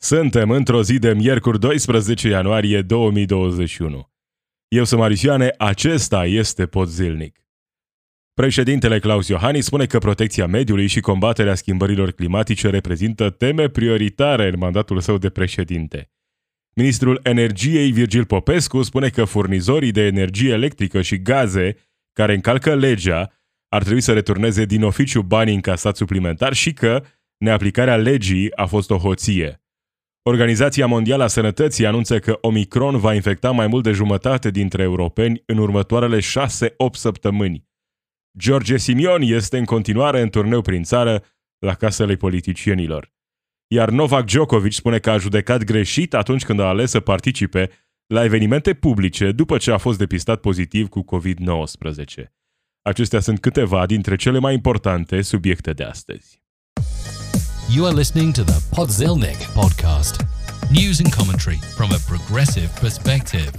Suntem într-o zi de miercuri 12 ianuarie 2021. Eu sunt Marisioane, acesta este Pod Zilnic. Președintele Claus Iohannis spune că protecția mediului și combaterea schimbărilor climatice reprezintă teme prioritare în mandatul său de președinte. Ministrul Energiei Virgil Popescu spune că furnizorii de energie electrică și gaze care încalcă legea ar trebui să returneze din oficiu banii încasați suplimentar și că neaplicarea legii a fost o hoție. Organizația Mondială a Sănătății anunță că Omicron va infecta mai mult de jumătate dintre europeni în următoarele 6-8 săptămâni. George Simion este în continuare în turneu prin țară la casele politicienilor. Iar Novak Djokovic spune că a judecat greșit atunci când a ales să participe la evenimente publice după ce a fost depistat pozitiv cu COVID-19. Acestea sunt câteva dintre cele mai importante subiecte de astăzi. You are listening to the Podzilnic podcast. News and commentary from a progressive perspective.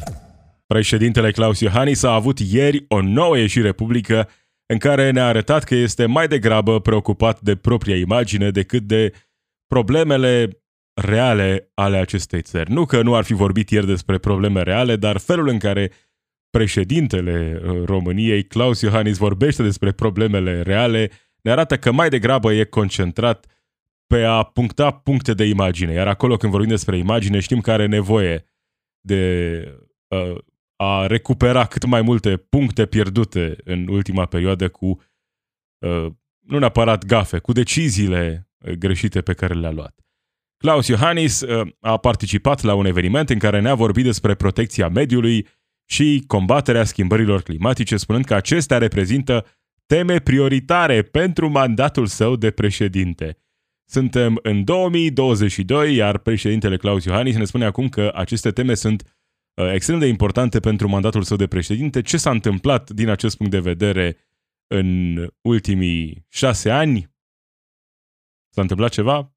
Președintele Claus Iohannis a avut ieri o nouă ieșire publică în care ne-a arătat că este mai degrabă preocupat de propria imagine decât de problemele reale ale acestei țări. Nu că nu ar fi vorbit ieri despre probleme reale, dar felul în care președintele uh, României, Claus Iohannis, vorbește despre problemele reale, ne arată că mai degrabă e concentrat pe a puncta puncte de imagine. Iar acolo când vorbim despre imagine, știm că are nevoie de uh, a recupera cât mai multe puncte pierdute în ultima perioadă cu, uh, nu neapărat gafe, cu deciziile uh, greșite pe care le-a luat. Klaus Iohannis uh, a participat la un eveniment în care ne-a vorbit despre protecția mediului și combaterea schimbărilor climatice, spunând că acestea reprezintă teme prioritare pentru mandatul său de președinte. Suntem în 2022, iar președintele Claus Iohannis ne spune acum că aceste teme sunt uh, extrem de importante pentru mandatul său de președinte. Ce s-a întâmplat din acest punct de vedere în ultimii șase ani? S-a întâmplat ceva?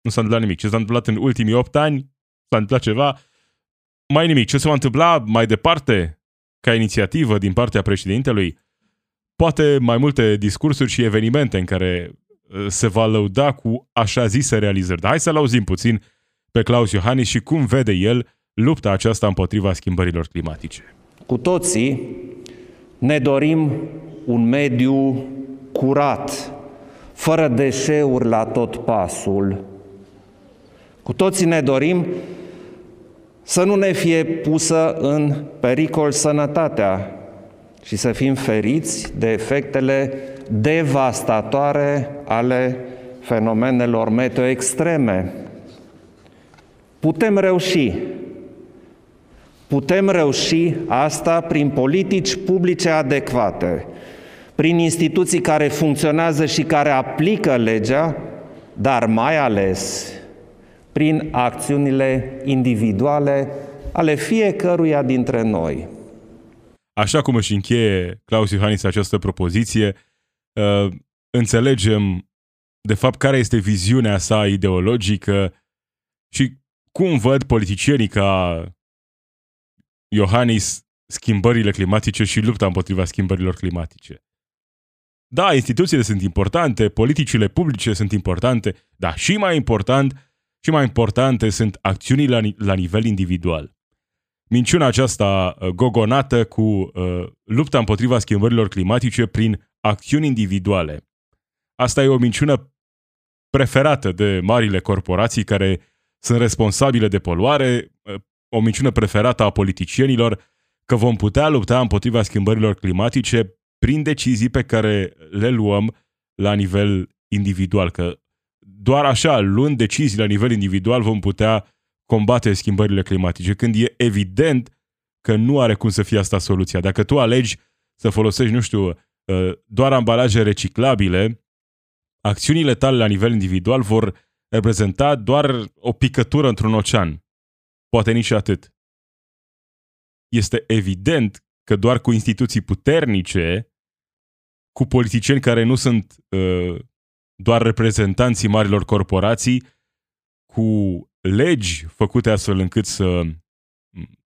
Nu s-a întâmplat nimic. Ce s-a întâmplat în ultimii opt ani? S-a întâmplat ceva? Mai nimic. Ce se va întâmpla mai departe ca inițiativă din partea președintelui? Poate mai multe discursuri și evenimente în care se va lăuda cu așa zise realizări. Dar hai să-l auzim puțin pe Claus Iohannis și cum vede el lupta aceasta împotriva schimbărilor climatice. Cu toții ne dorim un mediu curat, fără deșeuri la tot pasul. Cu toții ne dorim să nu ne fie pusă în pericol sănătatea și să fim feriți de efectele devastatoare ale fenomenelor meteo extreme. Putem reuși. Putem reuși asta prin politici publice adecvate, prin instituții care funcționează și care aplică legea, dar mai ales prin acțiunile individuale ale fiecăruia dintre noi. Așa cum își încheie Claus Iohannis această propoziție, uh, înțelegem de fapt care este viziunea sa ideologică și cum văd politicienii ca Iohannis schimbările climatice și lupta împotriva schimbărilor climatice. Da, instituțiile sunt importante, politicile publice sunt importante, dar și mai important, și mai importante sunt acțiunile la, la nivel individual. Minciuna aceasta uh, gogonată cu uh, lupta împotriva schimbărilor climatice prin acțiuni individuale. Asta e o minciună preferată de marile corporații care sunt responsabile de poluare, o minciună preferată a politicienilor, că vom putea lupta împotriva schimbărilor climatice prin decizii pe care le luăm la nivel individual, că doar așa, luând decizii la nivel individual, vom putea combate schimbările climatice, când e evident că nu are cum să fie asta soluția. Dacă tu alegi să folosești, nu știu, uh, doar ambalaje reciclabile, acțiunile tale la nivel individual vor reprezenta doar o picătură într-un ocean. Poate nici atât. Este evident că doar cu instituții puternice, cu politicieni care nu sunt uh, doar reprezentanții marilor corporații, cu legi făcute astfel încât să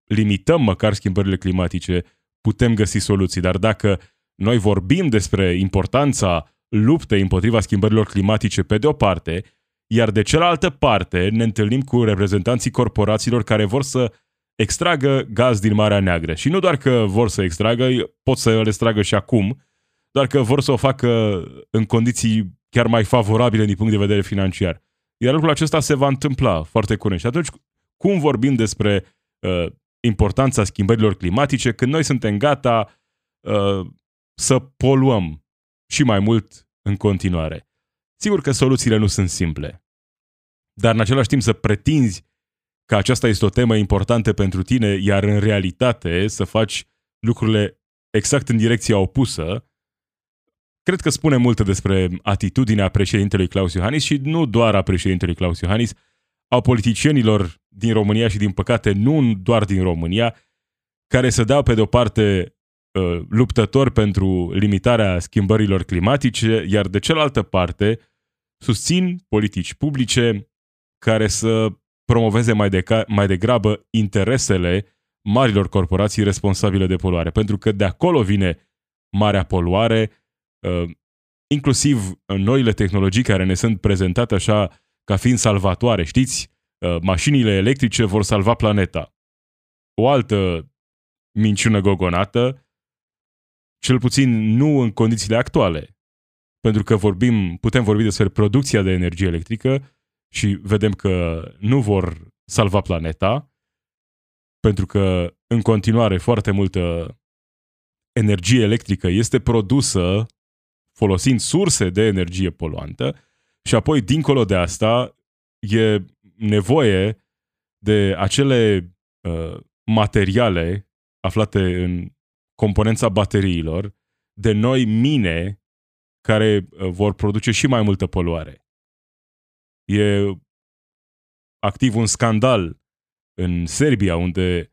limităm măcar schimbările climatice, putem găsi soluții. Dar dacă noi vorbim despre importanța luptei împotriva schimbărilor climatice pe de o parte, iar de cealaltă parte ne întâlnim cu reprezentanții corporațiilor care vor să extragă gaz din Marea Neagră. Și nu doar că vor să extragă, pot să le extragă și acum, doar că vor să o facă în condiții chiar mai favorabile din punct de vedere financiar. Iar lucrul acesta se va întâmpla foarte curând. Și atunci, cum vorbim despre uh, importanța schimbărilor climatice când noi suntem gata uh, să poluăm și mai mult în continuare? Sigur că soluțiile nu sunt simple, dar în același timp să pretinzi că aceasta este o temă importantă pentru tine, iar în realitate să faci lucrurile exact în direcția opusă, cred că spune multe despre atitudinea președintelui Claus Iohannis și nu doar a președintelui Claus Iohannis, a politicienilor din România și din păcate nu doar din România, care să dau pe de o parte uh, luptători pentru limitarea schimbărilor climatice, iar de cealaltă parte susțin politici publice care să promoveze mai, de, mai degrabă interesele marilor corporații responsabile de poluare. Pentru că de acolo vine marea poluare, uh, inclusiv noile tehnologii care ne sunt prezentate așa ca fiind salvatoare. Știți, uh, mașinile electrice vor salva planeta. O altă minciună gogonată, cel puțin nu în condițiile actuale, pentru că vorbim, putem vorbi despre producția de energie electrică, și vedem că nu vor salva planeta, pentru că în continuare foarte multă energie electrică este produsă folosind surse de energie poluantă și apoi, dincolo de asta, e nevoie de acele uh, materiale aflate în componența bateriilor, de noi mine care uh, vor produce și mai multă poluare. E activ un scandal în Serbia, unde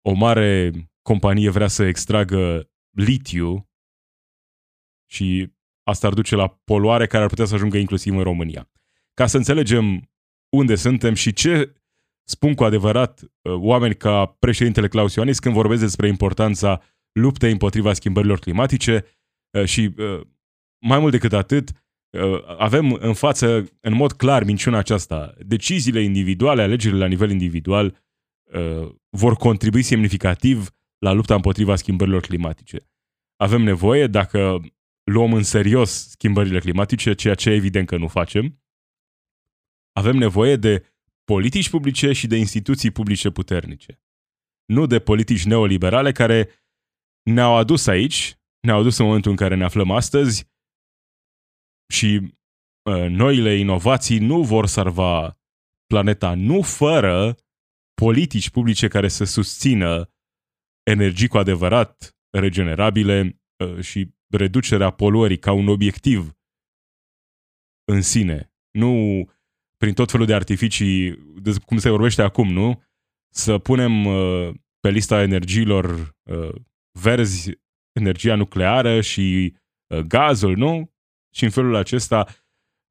o mare companie vrea să extragă litiu și asta ar duce la poluare care ar putea să ajungă inclusiv în România. Ca să înțelegem unde suntem și ce spun cu adevărat uh, oameni ca președintele Claus Ioanis când vorbesc despre importanța luptei împotriva schimbărilor climatice uh, și uh, mai mult decât atât, Uh, avem în față, în mod clar, minciuna aceasta. Deciziile individuale, alegerile la nivel individual, uh, vor contribui semnificativ la lupta împotriva schimbărilor climatice. Avem nevoie, dacă luăm în serios schimbările climatice, ceea ce evident că nu facem, avem nevoie de politici publice și de instituții publice puternice. Nu de politici neoliberale care ne-au adus aici, ne-au adus în momentul în care ne aflăm astăzi, și uh, noile inovații nu vor salva planeta, nu fără politici publice care să susțină energii cu adevărat regenerabile uh, și reducerea poluării ca un obiectiv în sine. Nu prin tot felul de artificii, de cum se vorbește acum, nu? Să punem uh, pe lista energiilor uh, verzi energia nucleară și uh, gazul, nu? și în felul acesta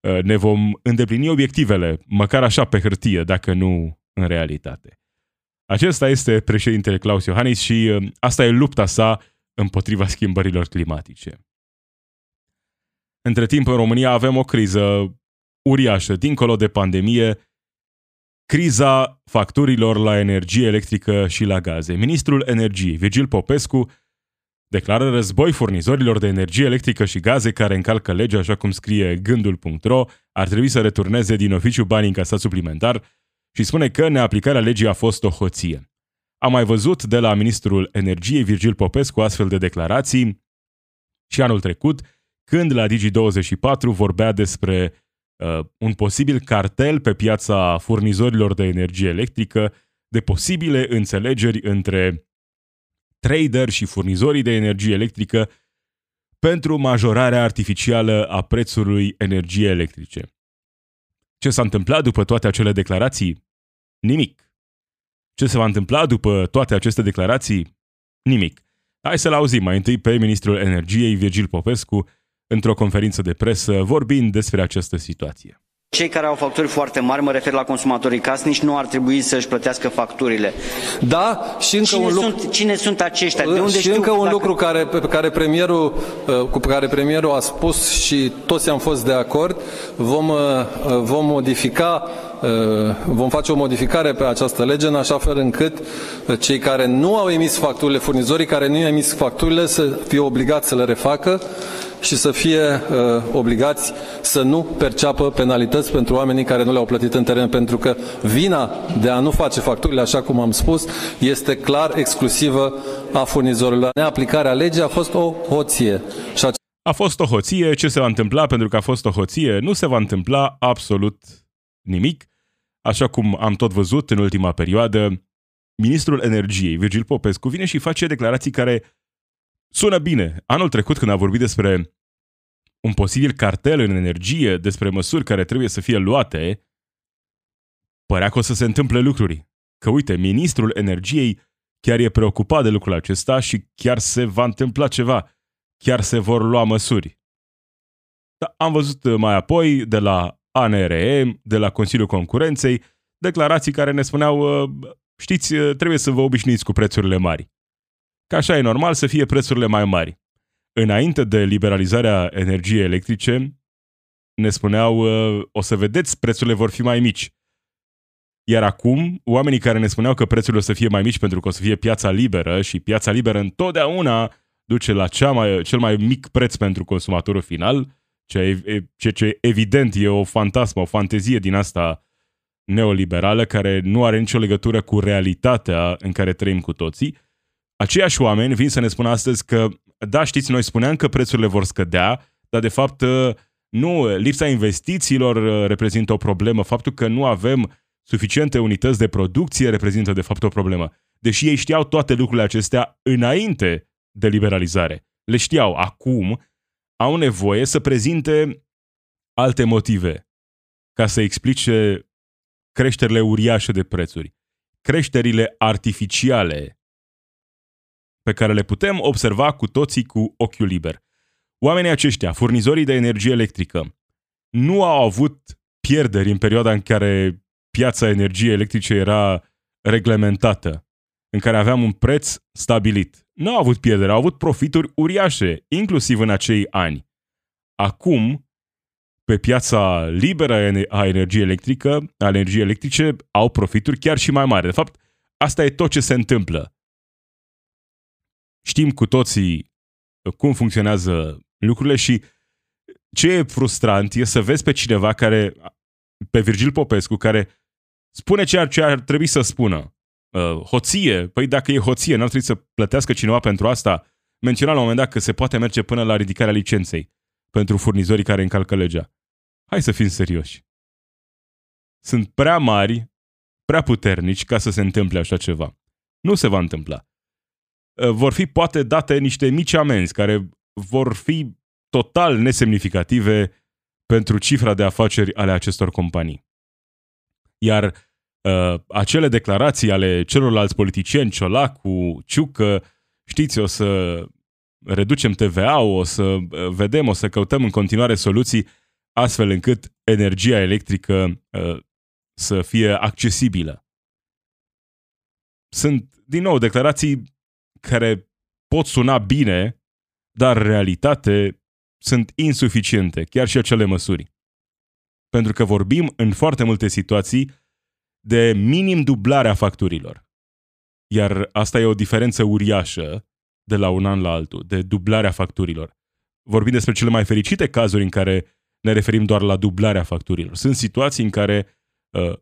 uh, ne vom îndeplini obiectivele, măcar așa pe hârtie, dacă nu în realitate. Acesta este președintele Claus Iohannis și uh, asta e lupta sa împotriva schimbărilor climatice. Între timp, în România avem o criză uriașă, dincolo de pandemie, criza facturilor la energie electrică și la gaze. Ministrul Energiei, Vigil Popescu, declară război furnizorilor de energie electrică și gaze care încalcă legea, așa cum scrie gândul.ro, ar trebui să returneze din oficiu banii încasați suplimentar și spune că neaplicarea legii a fost o hoție. Am mai văzut de la ministrul energiei Virgil Popescu astfel de declarații și anul trecut, când la Digi24 vorbea despre uh, un posibil cartel pe piața furnizorilor de energie electrică, de posibile înțelegeri între trader și furnizorii de energie electrică pentru majorarea artificială a prețului energiei electrice. Ce s-a întâmplat după toate acele declarații? Nimic. Ce se va întâmpla după toate aceste declarații? Nimic. Hai să-l auzim mai întâi pe ministrul energiei Virgil Popescu într-o conferință de presă vorbind despre această situație. Cei care au facturi foarte mari, mă refer la consumatorii casnici, nu ar trebui să-și plătească facturile. Da, și încă Cine, un lucru... sunt, cine sunt aceștia? De unde și știu încă un dacă- lucru care, pe care premierul, uh, cu care premierul a spus și toți am fost de acord, vom, uh, vom modifica, uh, vom face o modificare pe această lege în așa fel încât uh, cei care nu au emis facturile, furnizorii care nu au emis facturile să fie obligați să le refacă și să fie uh, obligați să nu perceapă penalități pentru oamenii care nu le-au plătit în teren, pentru că vina de a nu face facturile, așa cum am spus, este clar exclusivă a furnizorilor. Neaplicarea legii a fost o hoție. Și ace- A fost o hoție, ce se va întâmpla pentru că a fost o hoție? Nu se va întâmpla absolut nimic. Așa cum am tot văzut în ultima perioadă, ministrul energiei, Virgil Popescu, vine și face declarații care sună bine. Anul trecut, când a vorbit despre un posibil cartel în energie, despre măsuri care trebuie să fie luate, părea că o să se întâmple lucruri. Că uite, ministrul energiei chiar e preocupat de lucrul acesta și chiar se va întâmpla ceva chiar se vor lua măsuri. Da, am văzut mai apoi de la ANRE, de la Consiliul Concurenței, declarații care ne spuneau, uh, știți, uh, trebuie să vă obișnuiți cu prețurile mari. Că așa e normal să fie prețurile mai mari. Înainte de liberalizarea energiei electrice, ne spuneau, uh, o să vedeți, prețurile vor fi mai mici. Iar acum, oamenii care ne spuneau că prețurile o să fie mai mici pentru că o să fie piața liberă și piața liberă întotdeauna duce la cea mai, cel mai mic preț pentru consumatorul final, ceea ce, ce, ce evident e o fantasmă, o fantezie din asta neoliberală care nu are nicio legătură cu realitatea în care trăim cu toții. Aceiași oameni vin să ne spună astăzi că, da, știți, noi spuneam că prețurile vor scădea, dar de fapt nu, lipsa investițiilor reprezintă o problemă, faptul că nu avem suficiente unități de producție reprezintă de fapt o problemă. Deși ei știau toate lucrurile acestea înainte de liberalizare. Le știau. Acum au nevoie să prezinte alte motive ca să explice creșterile uriașe de prețuri, creșterile artificiale pe care le putem observa cu toții cu ochiul liber. Oamenii aceștia, furnizorii de energie electrică, nu au avut pierderi în perioada în care piața energiei electrice era reglementată, în care aveam un preț stabilit. Nu au avut pierderi, au avut profituri uriașe, inclusiv în acei ani. Acum, pe piața liberă a energiei electrică, a energiei electrice, au profituri chiar și mai mari. De fapt, asta e tot ce se întâmplă. Știm cu toții cum funcționează lucrurile și ce e frustrant e să vezi pe cineva care, pe Virgil Popescu, care spune ceea ce ar trebui să spună. Uh, hoție, păi dacă e hoție, n-ar trebui să plătească cineva pentru asta. Menționa la un moment dat că se poate merge până la ridicarea licenței pentru furnizorii care încalcă legea. Hai să fim serioși. Sunt prea mari, prea puternici ca să se întâmple așa ceva. Nu se va întâmpla. Uh, vor fi poate date niște mici amenzi care vor fi total nesemnificative pentru cifra de afaceri ale acestor companii. Iar uh, acele declarații ale celorlalți politicieni, Ciolacu, Ciucă, știți, o să reducem TVA-ul, o să uh, vedem, o să căutăm în continuare soluții astfel încât energia electrică uh, să fie accesibilă. Sunt, din nou, declarații care pot suna bine, dar în realitate sunt insuficiente, chiar și acele măsuri. Pentru că vorbim în foarte multe situații de minim dublarea facturilor. Iar asta e o diferență uriașă de la un an la altul, de dublarea facturilor. Vorbim despre cele mai fericite cazuri în care ne referim doar la dublarea facturilor. Sunt situații în care uh,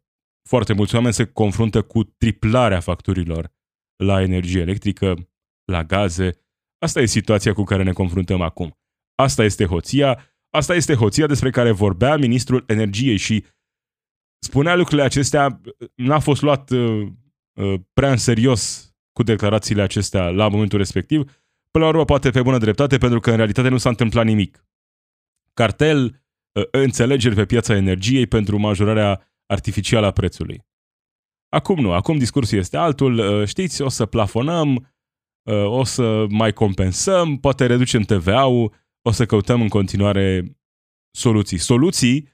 foarte mulți oameni se confruntă cu triplarea facturilor la energie electrică, la gaze. Asta e situația cu care ne confruntăm acum. Asta este hoția, asta este hoția despre care vorbea ministrul energiei și spunea lucrurile acestea, n-a fost luat uh, uh, prea în serios cu declarațiile acestea la momentul respectiv, până la urmă poate pe bună dreptate, pentru că în realitate nu s-a întâmplat nimic. Cartel, uh, înțelegeri pe piața energiei pentru majorarea artificială a prețului. Acum nu, acum discursul este altul, uh, știți, o să plafonăm, uh, o să mai compensăm, poate reducem TVA-ul, o să căutăm în continuare soluții. Soluții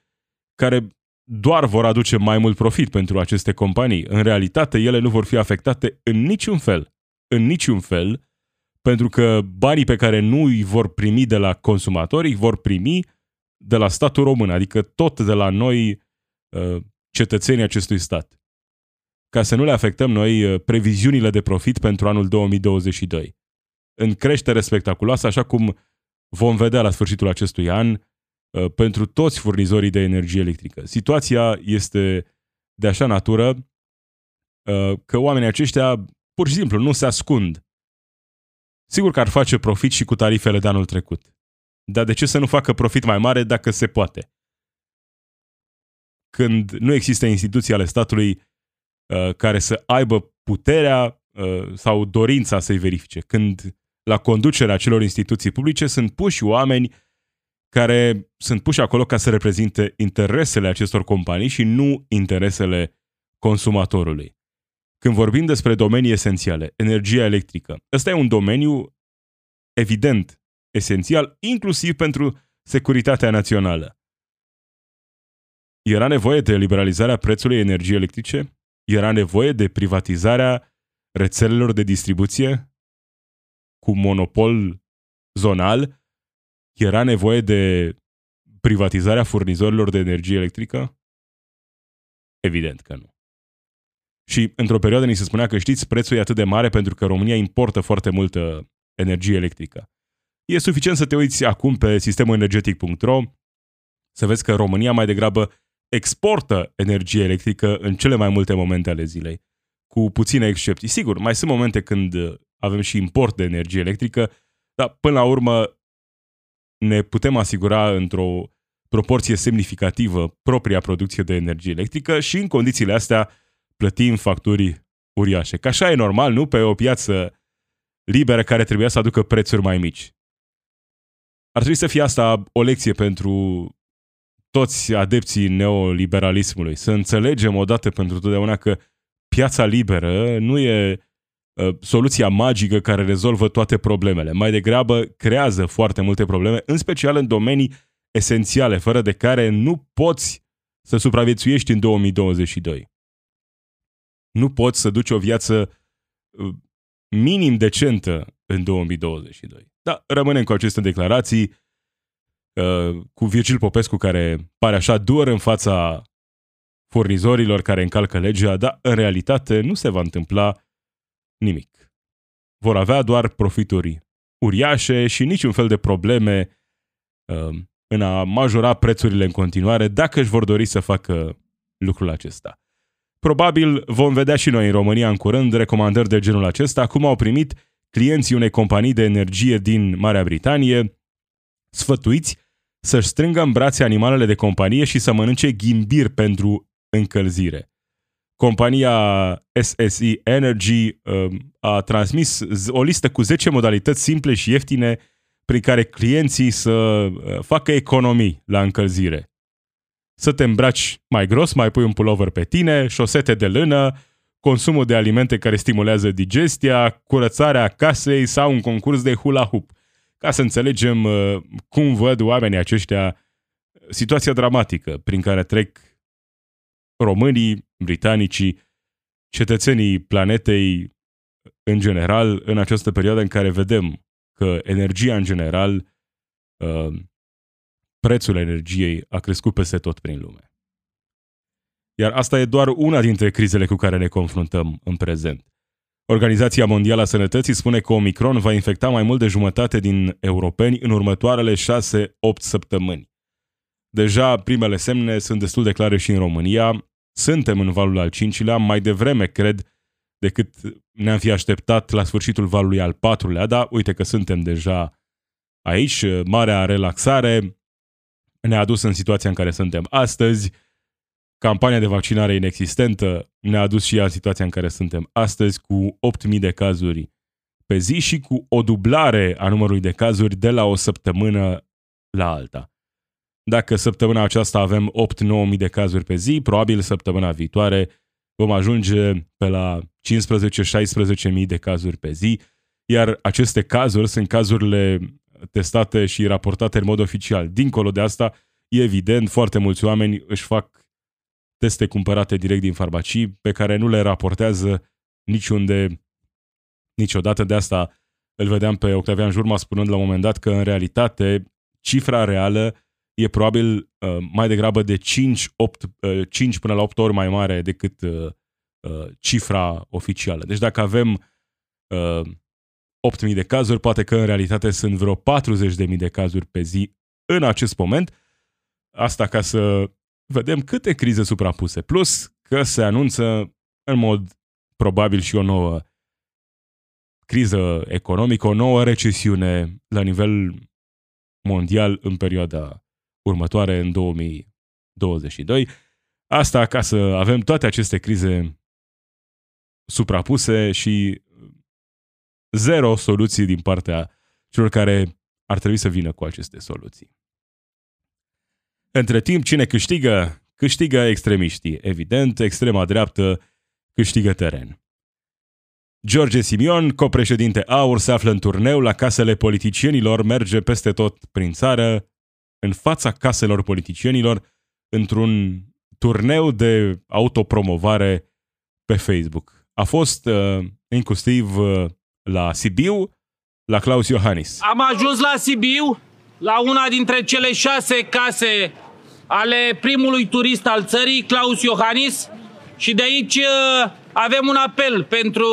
care doar vor aduce mai mult profit pentru aceste companii. În realitate, ele nu vor fi afectate în niciun fel. În niciun fel, pentru că banii pe care nu îi vor primi de la consumatori, îi vor primi de la statul român, adică tot de la noi, uh, cetățenii acestui stat. Ca să nu le afectăm noi uh, previziunile de profit pentru anul 2022. În creștere spectaculoasă, așa cum vom vedea la sfârșitul acestui an, uh, pentru toți furnizorii de energie electrică. Situația este de așa natură că oamenii aceștia pur și simplu nu se ascund. Sigur că ar face profit și cu tarifele de anul trecut. Dar de ce să nu facă profit mai mare dacă se poate? Când nu există instituții ale statului uh, care să aibă puterea uh, sau dorința să-i verifice. Când la conducerea acelor instituții publice sunt puși oameni care sunt puși acolo ca să reprezinte interesele acestor companii și nu interesele consumatorului. Când vorbim despre domenii esențiale, energia electrică, ăsta e un domeniu evident esențial, inclusiv pentru securitatea națională. Era nevoie de liberalizarea prețului energiei electrice? Era nevoie de privatizarea rețelelor de distribuție cu monopol zonal? Era nevoie de privatizarea furnizorilor de energie electrică? Evident că nu. Și într-o perioadă ni se spunea că știți, prețul e atât de mare pentru că România importă foarte multă energie electrică. E suficient să te uiți acum pe sistemulenergetic.ro să vezi că România mai degrabă exportă energie electrică în cele mai multe momente ale zilei, cu puține excepții. Sigur, mai sunt momente când avem și import de energie electrică, dar până la urmă ne putem asigura într-o proporție semnificativă propria producție de energie electrică și în condițiile astea plătim facturi uriașe. Că așa e normal, nu? Pe o piață liberă care trebuia să aducă prețuri mai mici. Ar trebui să fie asta o lecție pentru toți adepții neoliberalismului. Să înțelegem odată pentru totdeauna că piața liberă nu e uh, soluția magică care rezolvă toate problemele. Mai degrabă creează foarte multe probleme, în special în domenii esențiale, fără de care nu poți să supraviețuiești în 2022. Nu poți să duci o viață uh, minim decentă în 2022. Da, rămânem cu aceste declarații, uh, cu Virgil Popescu care pare așa dur în fața furnizorilor care încalcă legea, dar în realitate nu se va întâmpla nimic. Vor avea doar profituri uriașe și niciun fel de probleme uh, în a majora prețurile în continuare dacă își vor dori să facă lucrul acesta. Probabil vom vedea și noi în România în curând recomandări de genul acesta, cum au primit clienții unei companii de energie din Marea Britanie, sfătuiți să-și strângă în brațe animalele de companie și să mănânce ghimbir pentru încălzire. Compania SSE Energy uh, a transmis o listă cu 10 modalități simple și ieftine prin care clienții să uh, facă economii la încălzire. Să te îmbraci mai gros, mai pui un pullover pe tine, șosete de lână, consumul de alimente care stimulează digestia, curățarea casei sau un concurs de hula hoop. Ca să înțelegem uh, cum văd oamenii aceștia situația dramatică prin care trec românii, britanicii, cetățenii planetei în general în această perioadă în care vedem că energia în general, uh, prețul energiei a crescut peste tot prin lume. Iar asta e doar una dintre crizele cu care ne confruntăm în prezent. Organizația Mondială a Sănătății spune că Omicron va infecta mai mult de jumătate din europeni în următoarele 6-8 săptămâni. Deja primele semne sunt destul de clare și în România. Suntem în valul al cincilea, mai devreme, cred, decât ne-am fi așteptat la sfârșitul valului al patrulea, dar uite că suntem deja aici. Marea relaxare ne-a adus în situația în care suntem astăzi campania de vaccinare inexistentă ne-a adus și ea în situația în care suntem astăzi, cu 8.000 de cazuri pe zi și cu o dublare a numărului de cazuri de la o săptămână la alta. Dacă săptămâna aceasta avem 8-9.000 de cazuri pe zi, probabil săptămâna viitoare vom ajunge pe la 15-16.000 de cazuri pe zi, iar aceste cazuri sunt cazurile testate și raportate în mod oficial. Dincolo de asta, e evident, foarte mulți oameni își fac teste cumpărate direct din farmacii, pe care nu le raportează niciunde, niciodată. De asta îl vedeam pe Octavian Jurma spunând la un moment dat că în realitate cifra reală e probabil uh, mai degrabă de 5, 8, uh, 5 până la 8 ori mai mare decât uh, uh, cifra oficială. Deci dacă avem uh, 8.000 de cazuri, poate că în realitate sunt vreo 40.000 de cazuri pe zi în acest moment. Asta ca să vedem câte crize suprapuse. Plus că se anunță în mod probabil și o nouă criză economică, o nouă recesiune la nivel mondial în perioada următoare, în 2022. Asta ca să avem toate aceste crize suprapuse și zero soluții din partea celor care ar trebui să vină cu aceste soluții. Între timp, cine câștigă? Câștigă extremiștii. Evident, extrema dreaptă câștigă teren. George Simion, copreședinte AUR, se află în turneu la casele politicienilor, merge peste tot prin țară, în fața caselor politicienilor, într-un turneu de autopromovare pe Facebook. A fost uh, inclusiv uh, la Sibiu, la Claus Iohannis. Am ajuns la Sibiu, la una dintre cele șase case ale primului turist al țării, Claus Iohannis, și de aici uh, avem un apel pentru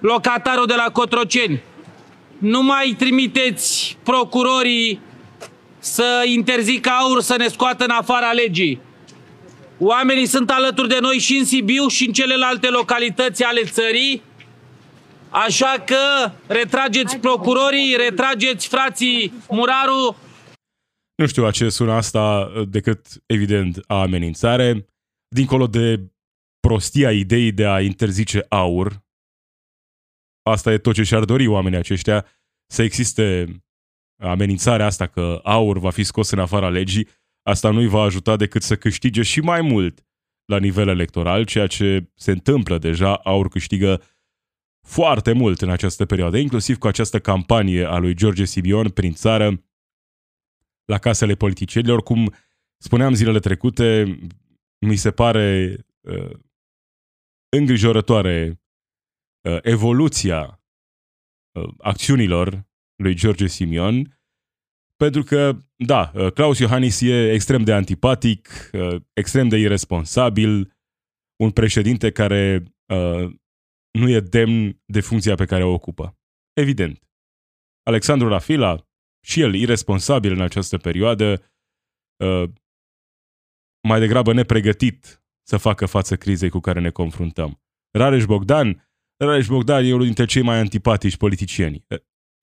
locatarul de la Cotroceni. Nu mai trimiteți procurorii să interzică aur să ne scoată în afara legii. Oamenii sunt alături de noi și în Sibiu și în celelalte localități ale țării, așa că retrageți procurorii, retrageți frații Muraru. Nu știu a ce sună asta decât, evident, a amenințare. Dincolo de prostia ideii de a interzice aur, asta e tot ce și-ar dori oamenii aceștia, să existe amenințarea asta că aur va fi scos în afara legii, asta nu îi va ajuta decât să câștige și mai mult la nivel electoral, ceea ce se întâmplă deja, aur câștigă foarte mult în această perioadă, inclusiv cu această campanie a lui George Sibion prin țară, la casele politicienilor, cum spuneam zilele trecute, mi se pare uh, îngrijorătoare uh, evoluția uh, acțiunilor lui George Simion, pentru că, da, uh, Claus Iohannis e extrem de antipatic, uh, extrem de irresponsabil, un președinte care uh, nu e demn de funcția pe care o ocupă. Evident. Alexandru Rafila, și el irresponsabil în această perioadă, mai degrabă nepregătit să facă față crizei cu care ne confruntăm. Rareș Bogdan, Rareș Bogdan e unul dintre cei mai antipatici politicieni.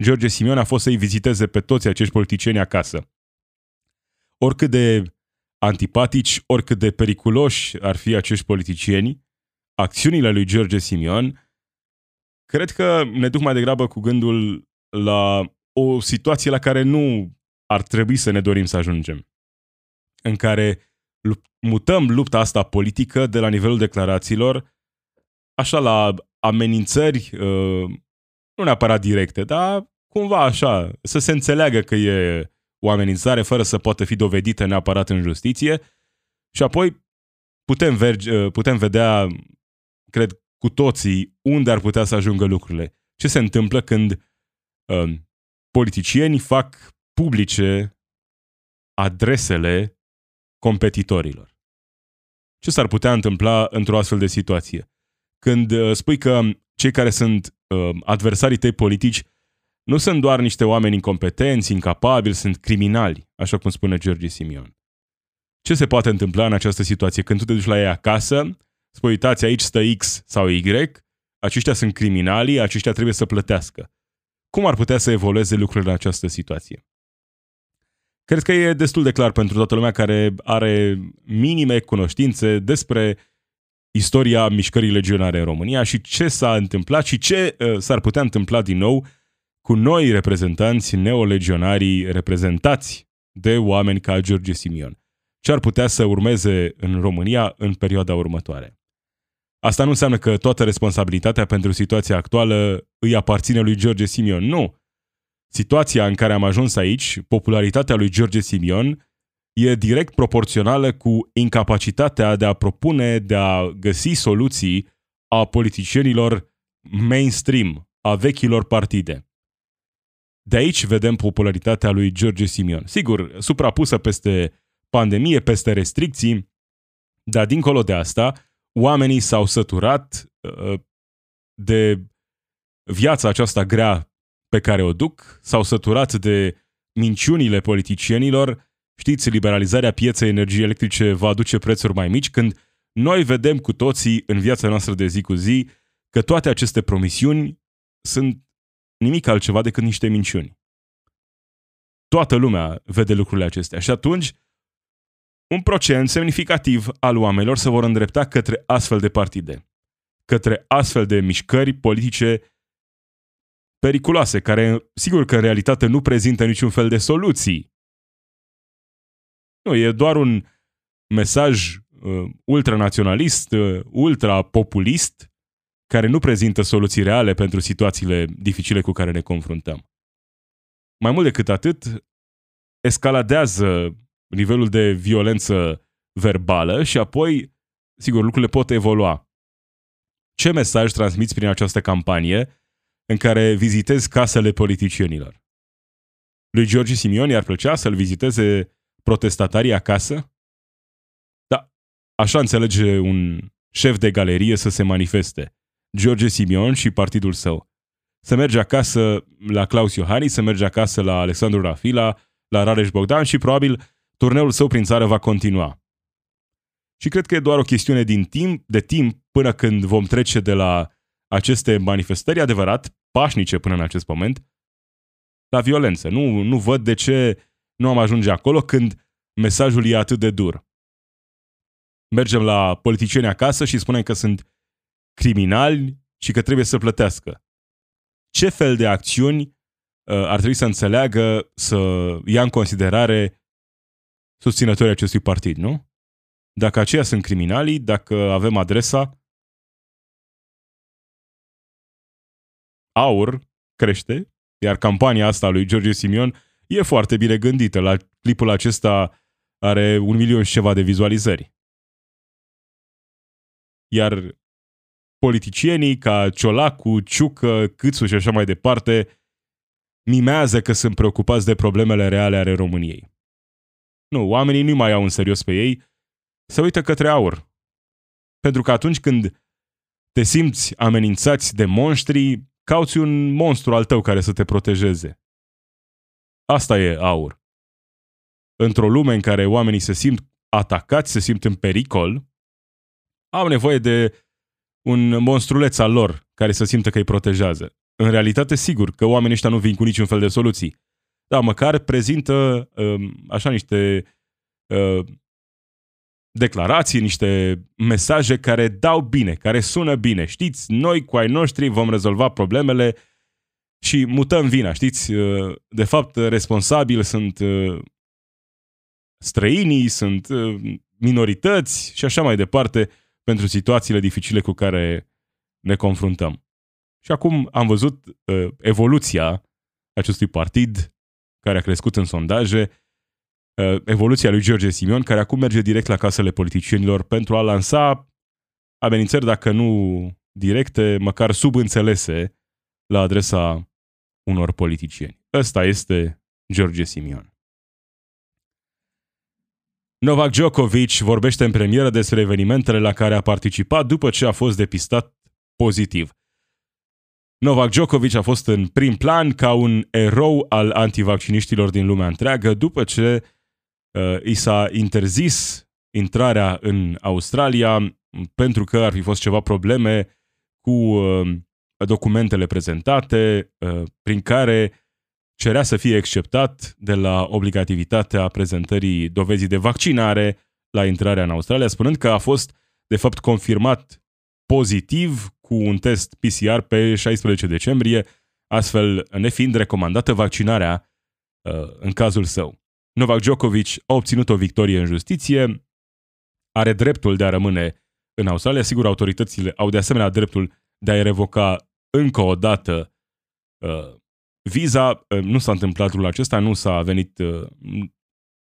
George Simeon a fost să-i viziteze pe toți acești politicieni acasă. Oricât de antipatici, oricât de periculoși ar fi acești politicieni, acțiunile lui George Simion, cred că ne duc mai degrabă cu gândul la o situație la care nu ar trebui să ne dorim să ajungem. În care mutăm lupta asta politică de la nivelul declarațiilor așa la amenințări, uh, nu neapărat directe, dar cumva așa, să se înțeleagă că e o amenințare fără să poată fi dovedită neapărat în justiție și apoi putem, verge, uh, putem vedea, cred, cu toții unde ar putea să ajungă lucrurile. Ce se întâmplă când uh, politicieni fac publice adresele competitorilor. Ce s-ar putea întâmpla într-o astfel de situație? Când uh, spui că cei care sunt uh, adversarii tăi politici nu sunt doar niște oameni incompetenți, incapabili, sunt criminali, așa cum spune George Simion. Ce se poate întâmpla în această situație? Când tu te duci la ei acasă, spui, uitați, aici stă X sau Y, aceștia sunt criminali, aceștia trebuie să plătească. Cum ar putea să evolueze lucrurile în această situație? Cred că e destul de clar pentru toată lumea care are minime cunoștințe despre istoria mișcării legionare în România și ce s-a întâmplat și ce uh, s-ar putea întâmpla din nou cu noi reprezentanți neolegionarii reprezentați de oameni ca George Simion. Ce ar putea să urmeze în România în perioada următoare. Asta nu înseamnă că toată responsabilitatea pentru situația actuală îi aparține lui George Simion. Nu! Situația în care am ajuns aici, popularitatea lui George Simion, e direct proporțională cu incapacitatea de a propune, de a găsi soluții a politicienilor mainstream, a vechilor partide. De aici vedem popularitatea lui George Simion. Sigur, suprapusă peste pandemie, peste restricții, dar dincolo de asta, oamenii s-au săturat uh, de viața aceasta grea pe care o duc, s-au săturat de minciunile politicienilor. Știți, liberalizarea pieței energiei electrice va aduce prețuri mai mici, când noi vedem cu toții în viața noastră de zi cu zi că toate aceste promisiuni sunt nimic altceva decât niște minciuni. Toată lumea vede lucrurile acestea și atunci un procent semnificativ al oamenilor se vor îndrepta către astfel de partide, către astfel de mișcări politice periculoase, care sigur că în realitate nu prezintă niciun fel de soluții. Nu, e doar un mesaj uh, ultranaționalist, uh, ultrapopulist, care nu prezintă soluții reale pentru situațiile dificile cu care ne confruntăm. Mai mult decât atât, escaladează nivelul de violență verbală și apoi, sigur, lucrurile pot evolua. Ce mesaj transmiți prin această campanie în care vizitezi casele politicienilor? Lui George Simion i-ar plăcea să-l viziteze protestatarii acasă? Da, așa înțelege un șef de galerie să se manifeste. George Simion și partidul său. Să merge acasă la Claus Iohannis, să merge acasă la Alexandru Rafila, la Rareș Bogdan și probabil turneul său prin țară va continua. Și cred că e doar o chestiune din timp, de timp până când vom trece de la aceste manifestări adevărat, pașnice până în acest moment, la violență. Nu, nu văd de ce nu am ajunge acolo când mesajul e atât de dur. Mergem la politicieni acasă și spunem că sunt criminali și că trebuie să plătească. Ce fel de acțiuni uh, ar trebui să înțeleagă, să ia în considerare susținătorii acestui partid, nu? Dacă aceia sunt criminalii, dacă avem adresa, aur crește, iar campania asta lui George Simion e foarte bine gândită. La clipul acesta are un milion și ceva de vizualizări. Iar politicienii ca Ciolacu, Ciucă, Câțu și așa mai departe mimează că sunt preocupați de problemele reale ale României. Nu, oamenii nu mai au în serios pe ei, se uită către aur. Pentru că atunci când te simți amenințați de monștri, cauți un monstru al tău care să te protejeze. Asta e aur. Într-o lume în care oamenii se simt atacați, se simt în pericol, au nevoie de un monstruleț al lor care să simtă că îi protejează. În realitate, sigur că oamenii ăștia nu vin cu niciun fel de soluții. Dar măcar prezintă um, așa niște uh, declarații, niște mesaje care dau bine, care sună bine. Știți, noi cu ai noștri vom rezolva problemele și mutăm vina. Știți, uh, de fapt, responsabili sunt uh, străinii, sunt uh, minorități și așa mai departe pentru situațiile dificile cu care ne confruntăm. Și acum am văzut uh, evoluția acestui partid care a crescut în sondaje, uh, evoluția lui George Simion, care acum merge direct la casele politicienilor pentru a lansa amenințări, dacă nu directe, măcar subînțelese la adresa unor politicieni. Ăsta este George Simion. Novak Djokovic vorbește în premieră despre evenimentele la care a participat după ce a fost depistat pozitiv. Novak Djokovic a fost în prim plan ca un erou al antivacciniștilor din lumea întreagă după ce uh, i s-a interzis intrarea în Australia pentru că ar fi fost ceva probleme cu uh, documentele prezentate uh, prin care cerea să fie exceptat de la obligativitatea prezentării dovezii de vaccinare la intrarea în Australia, spunând că a fost, de fapt, confirmat pozitiv cu un test PCR pe 16 decembrie, astfel nefiind recomandată vaccinarea uh, în cazul său. Novak Djokovic a obținut o victorie în justiție, are dreptul de a rămâne în Australia. Sigur, autoritățile au de asemenea dreptul de a-i revoca încă o dată uh, Viza, uh, nu s-a întâmplat lucrul acesta, nu s-a venit, uh,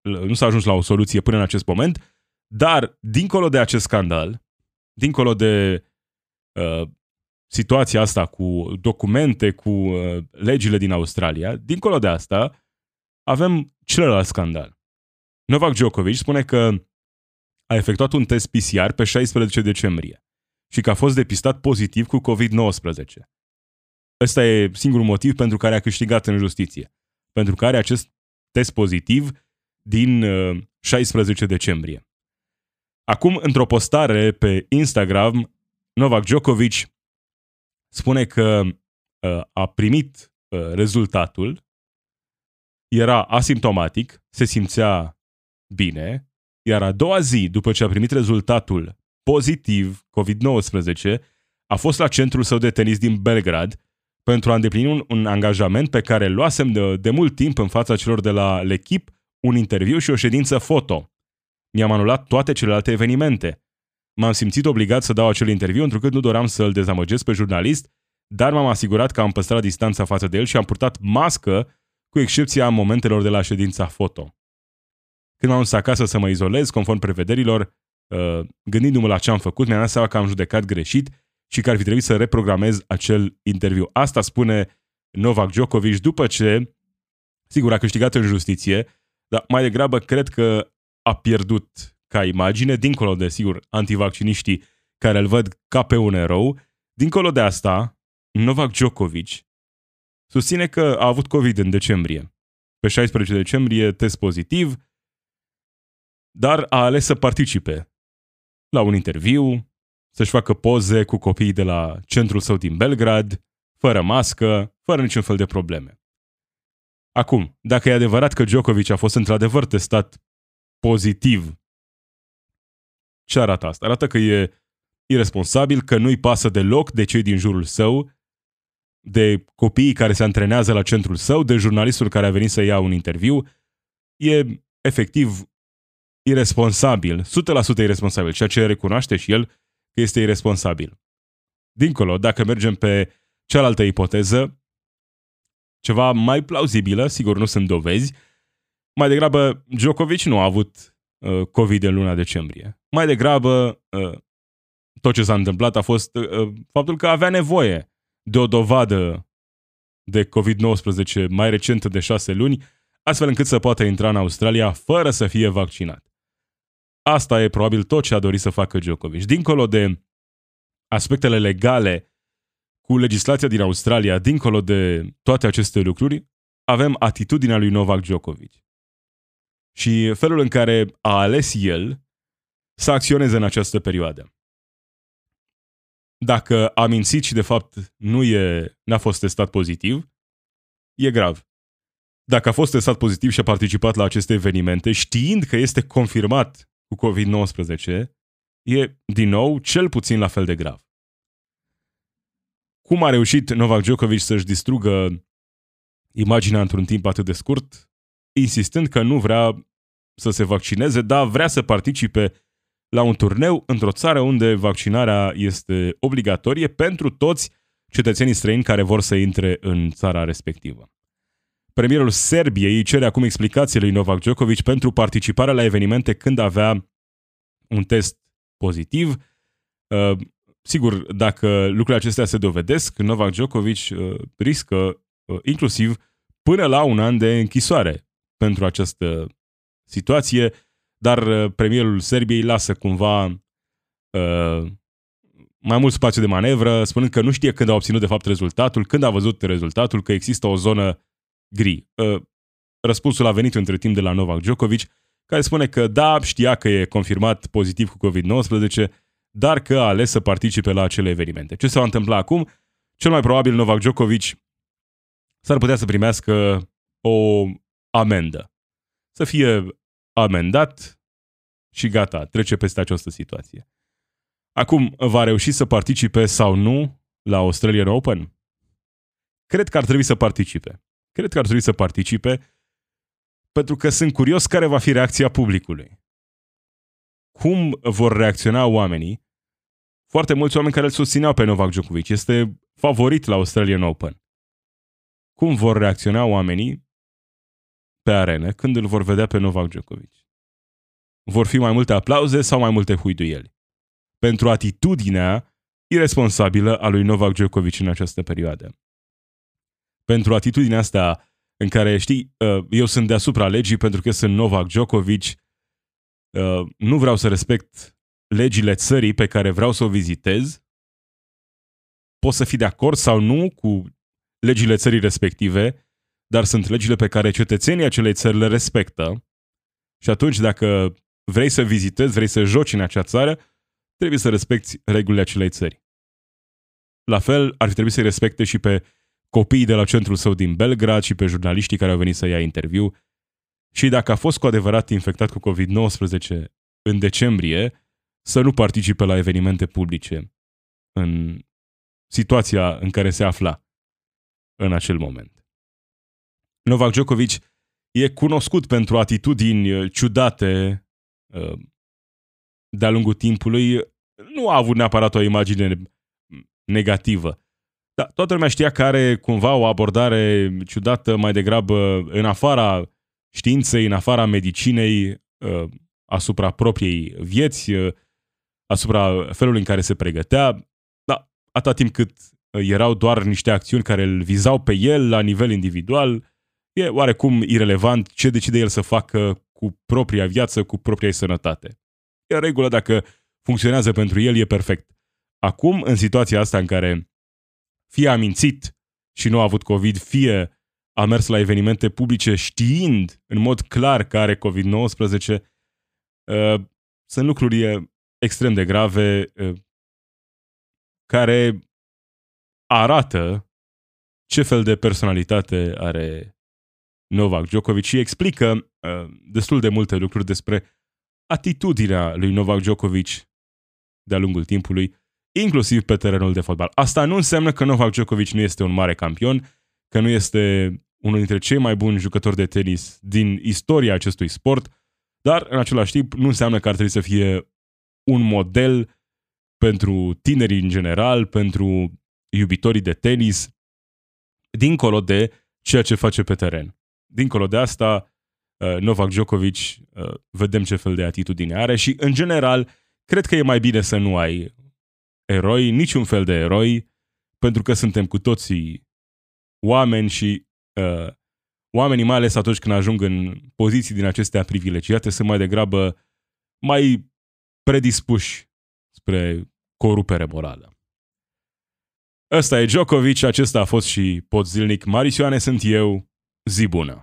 nu s-a ajuns la o soluție până în acest moment, dar dincolo de acest scandal, dincolo de uh, situația asta cu documente, cu uh, legile din Australia, dincolo de asta, avem celălalt scandal. Novak Djokovic spune că a efectuat un test PCR pe 16 decembrie și că a fost depistat pozitiv cu COVID-19. Ăsta e singurul motiv pentru care a câștigat în justiție. Pentru care acest test pozitiv din 16 uh, decembrie. Acum, într-o postare pe Instagram, Novak Djokovic spune că uh, a primit uh, rezultatul, era asimptomatic, se simțea bine, iar a doua zi, după ce a primit rezultatul pozitiv COVID-19, a fost la centrul său de tenis din Belgrad pentru a îndeplini un, un angajament pe care îl luasem de, de mult timp în fața celor de la L'Echip, un interviu și o ședință foto. Mi-am anulat toate celelalte evenimente. M-am simțit obligat să dau acel interviu, întrucât nu doream să îl dezamăgesc pe jurnalist, dar m-am asigurat că am păstrat distanța față de el și am purtat mască, cu excepția momentelor de la ședința foto. Când m-am dus acasă să mă izolez, conform prevederilor, uh, gândindu-mă la ce am făcut, mi-am dat seama că am judecat greșit și că ar fi trebuit să reprogramez acel interviu. Asta spune Novak Djokovic după ce, sigur, a câștigat în justiție, dar mai degrabă cred că a pierdut ca imagine, dincolo de, sigur, antivacciniștii care îl văd ca pe un erou. Dincolo de asta, Novak Djokovic susține că a avut COVID în decembrie. Pe 16 decembrie, test pozitiv, dar a ales să participe la un interviu, să-și facă poze cu copiii de la centrul său din Belgrad, fără mască, fără niciun fel de probleme. Acum, dacă e adevărat că Djokovic a fost într-adevăr testat pozitiv, ce arată asta? Arată că e irresponsabil, că nu-i pasă deloc de cei din jurul său, de copiii care se antrenează la centrul său, de jurnalistul care a venit să ia un interviu. E efectiv irresponsabil, 100% irresponsabil, ceea ce recunoaște și el că este irresponsabil. Dincolo, dacă mergem pe cealaltă ipoteză, ceva mai plauzibilă, sigur nu sunt dovezi, mai degrabă Djokovic nu a avut uh, COVID în luna decembrie. Mai degrabă uh, tot ce s-a întâmplat a fost uh, faptul că avea nevoie de o dovadă de COVID-19 mai recentă de șase luni, astfel încât să poată intra în Australia fără să fie vaccinat. Asta e probabil tot ce a dorit să facă Djokovic. Dincolo de aspectele legale cu legislația din Australia, dincolo de toate aceste lucruri, avem atitudinea lui Novak Djokovic. Și felul în care a ales el să acționeze în această perioadă. Dacă a mințit și de fapt nu e, n-a fost testat pozitiv, e grav. Dacă a fost testat pozitiv și a participat la aceste evenimente, știind că este confirmat cu COVID-19 e, din nou, cel puțin la fel de grav. Cum a reușit Novak Djokovic să-și distrugă imaginea într-un timp atât de scurt, insistând că nu vrea să se vaccineze, dar vrea să participe la un turneu într-o țară unde vaccinarea este obligatorie pentru toți cetățenii străini care vor să intre în țara respectivă. Premierul Serbiei cere acum explicații lui Novak Djokovic pentru participarea la evenimente când avea un test pozitiv. Uh, sigur, dacă lucrurile acestea se dovedesc, Novak Djokovic uh, riscă uh, inclusiv până la un an de închisoare pentru această situație, dar premierul Serbiei lasă cumva mai mult spațiu de manevră, spunând că nu știe când a obținut de fapt rezultatul, când a văzut rezultatul, că există o zonă gri. Uh, răspunsul a venit între timp de la Novak Djokovic, care spune că da, știa că e confirmat pozitiv cu COVID-19, dar că a ales să participe la acele evenimente. Ce se va întâmpla acum? Cel mai probabil Novak Djokovic s-ar putea să primească o amendă. Să fie amendat și gata, trece peste această situație. Acum, va reuși să participe sau nu la Australian Open? Cred că ar trebui să participe. Cred că ar trebui să participe pentru că sunt curios care va fi reacția publicului. Cum vor reacționa oamenii? Foarte mulți oameni care îl susțineau pe Novak Djokovic. Este favorit la Australian Open. Cum vor reacționa oamenii pe arene când îl vor vedea pe Novak Djokovic? Vor fi mai multe aplauze sau mai multe huiduieli? Pentru atitudinea irresponsabilă a lui Novak Djokovic în această perioadă. Pentru atitudinea asta în care, știi, uh, eu sunt deasupra legii pentru că sunt Novak Djokovic, uh, nu vreau să respect legile țării pe care vreau să o vizitez, poți să fii de acord sau nu cu legile țării respective, dar sunt legile pe care cetățenii acelei țări le respectă și atunci dacă vrei să vizitezi, vrei să joci în acea țară, trebuie să respecti regulile acelei țări. La fel, ar fi trebuit să-i respecte și pe copiii de la centrul său din Belgrad și pe jurnaliștii care au venit să ia interviu. Și dacă a fost cu adevărat infectat cu COVID-19 în decembrie, să nu participe la evenimente publice în situația în care se afla în acel moment. Novak Djokovic e cunoscut pentru atitudini ciudate uh, de-a lungul timpului. Nu a avut neapărat o imagine negativă. Dar toată lumea știa că are cumva o abordare ciudată mai degrabă în afara științei, în afara medicinei, uh, asupra propriei vieți, uh, asupra felului în care se pregătea. Da, atâta timp cât erau doar niște acțiuni care îl vizau pe el la nivel individual, e oarecum irelevant ce decide el să facă cu propria viață, cu propria sănătate. E regulă dacă funcționează pentru el, e perfect. Acum, în situația asta în care fie a mințit și nu a avut COVID, fie a mers la evenimente publice știind în mod clar că are COVID-19, uh, sunt lucruri extrem de grave uh, care arată ce fel de personalitate are Novak Djokovic și explică uh, destul de multe lucruri despre atitudinea lui Novak Djokovic de-a lungul timpului inclusiv pe terenul de fotbal. Asta nu înseamnă că Novak Djokovic nu este un mare campion, că nu este unul dintre cei mai buni jucători de tenis din istoria acestui sport, dar în același timp nu înseamnă că ar trebui să fie un model pentru tinerii în general, pentru iubitorii de tenis, dincolo de ceea ce face pe teren. Dincolo de asta, uh, Novak Djokovic, uh, vedem ce fel de atitudine are și, în general, cred că e mai bine să nu ai eroi, niciun fel de eroi, pentru că suntem cu toții oameni și uh, oamenii, mai ales atunci când ajung în poziții din acestea privilegiate, sunt mai degrabă mai predispuși spre corupere morală. Ăsta e Djokovic, acesta a fost și pot zilnic. Marisioane sunt eu, zi bună!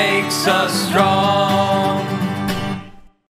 makes us strong.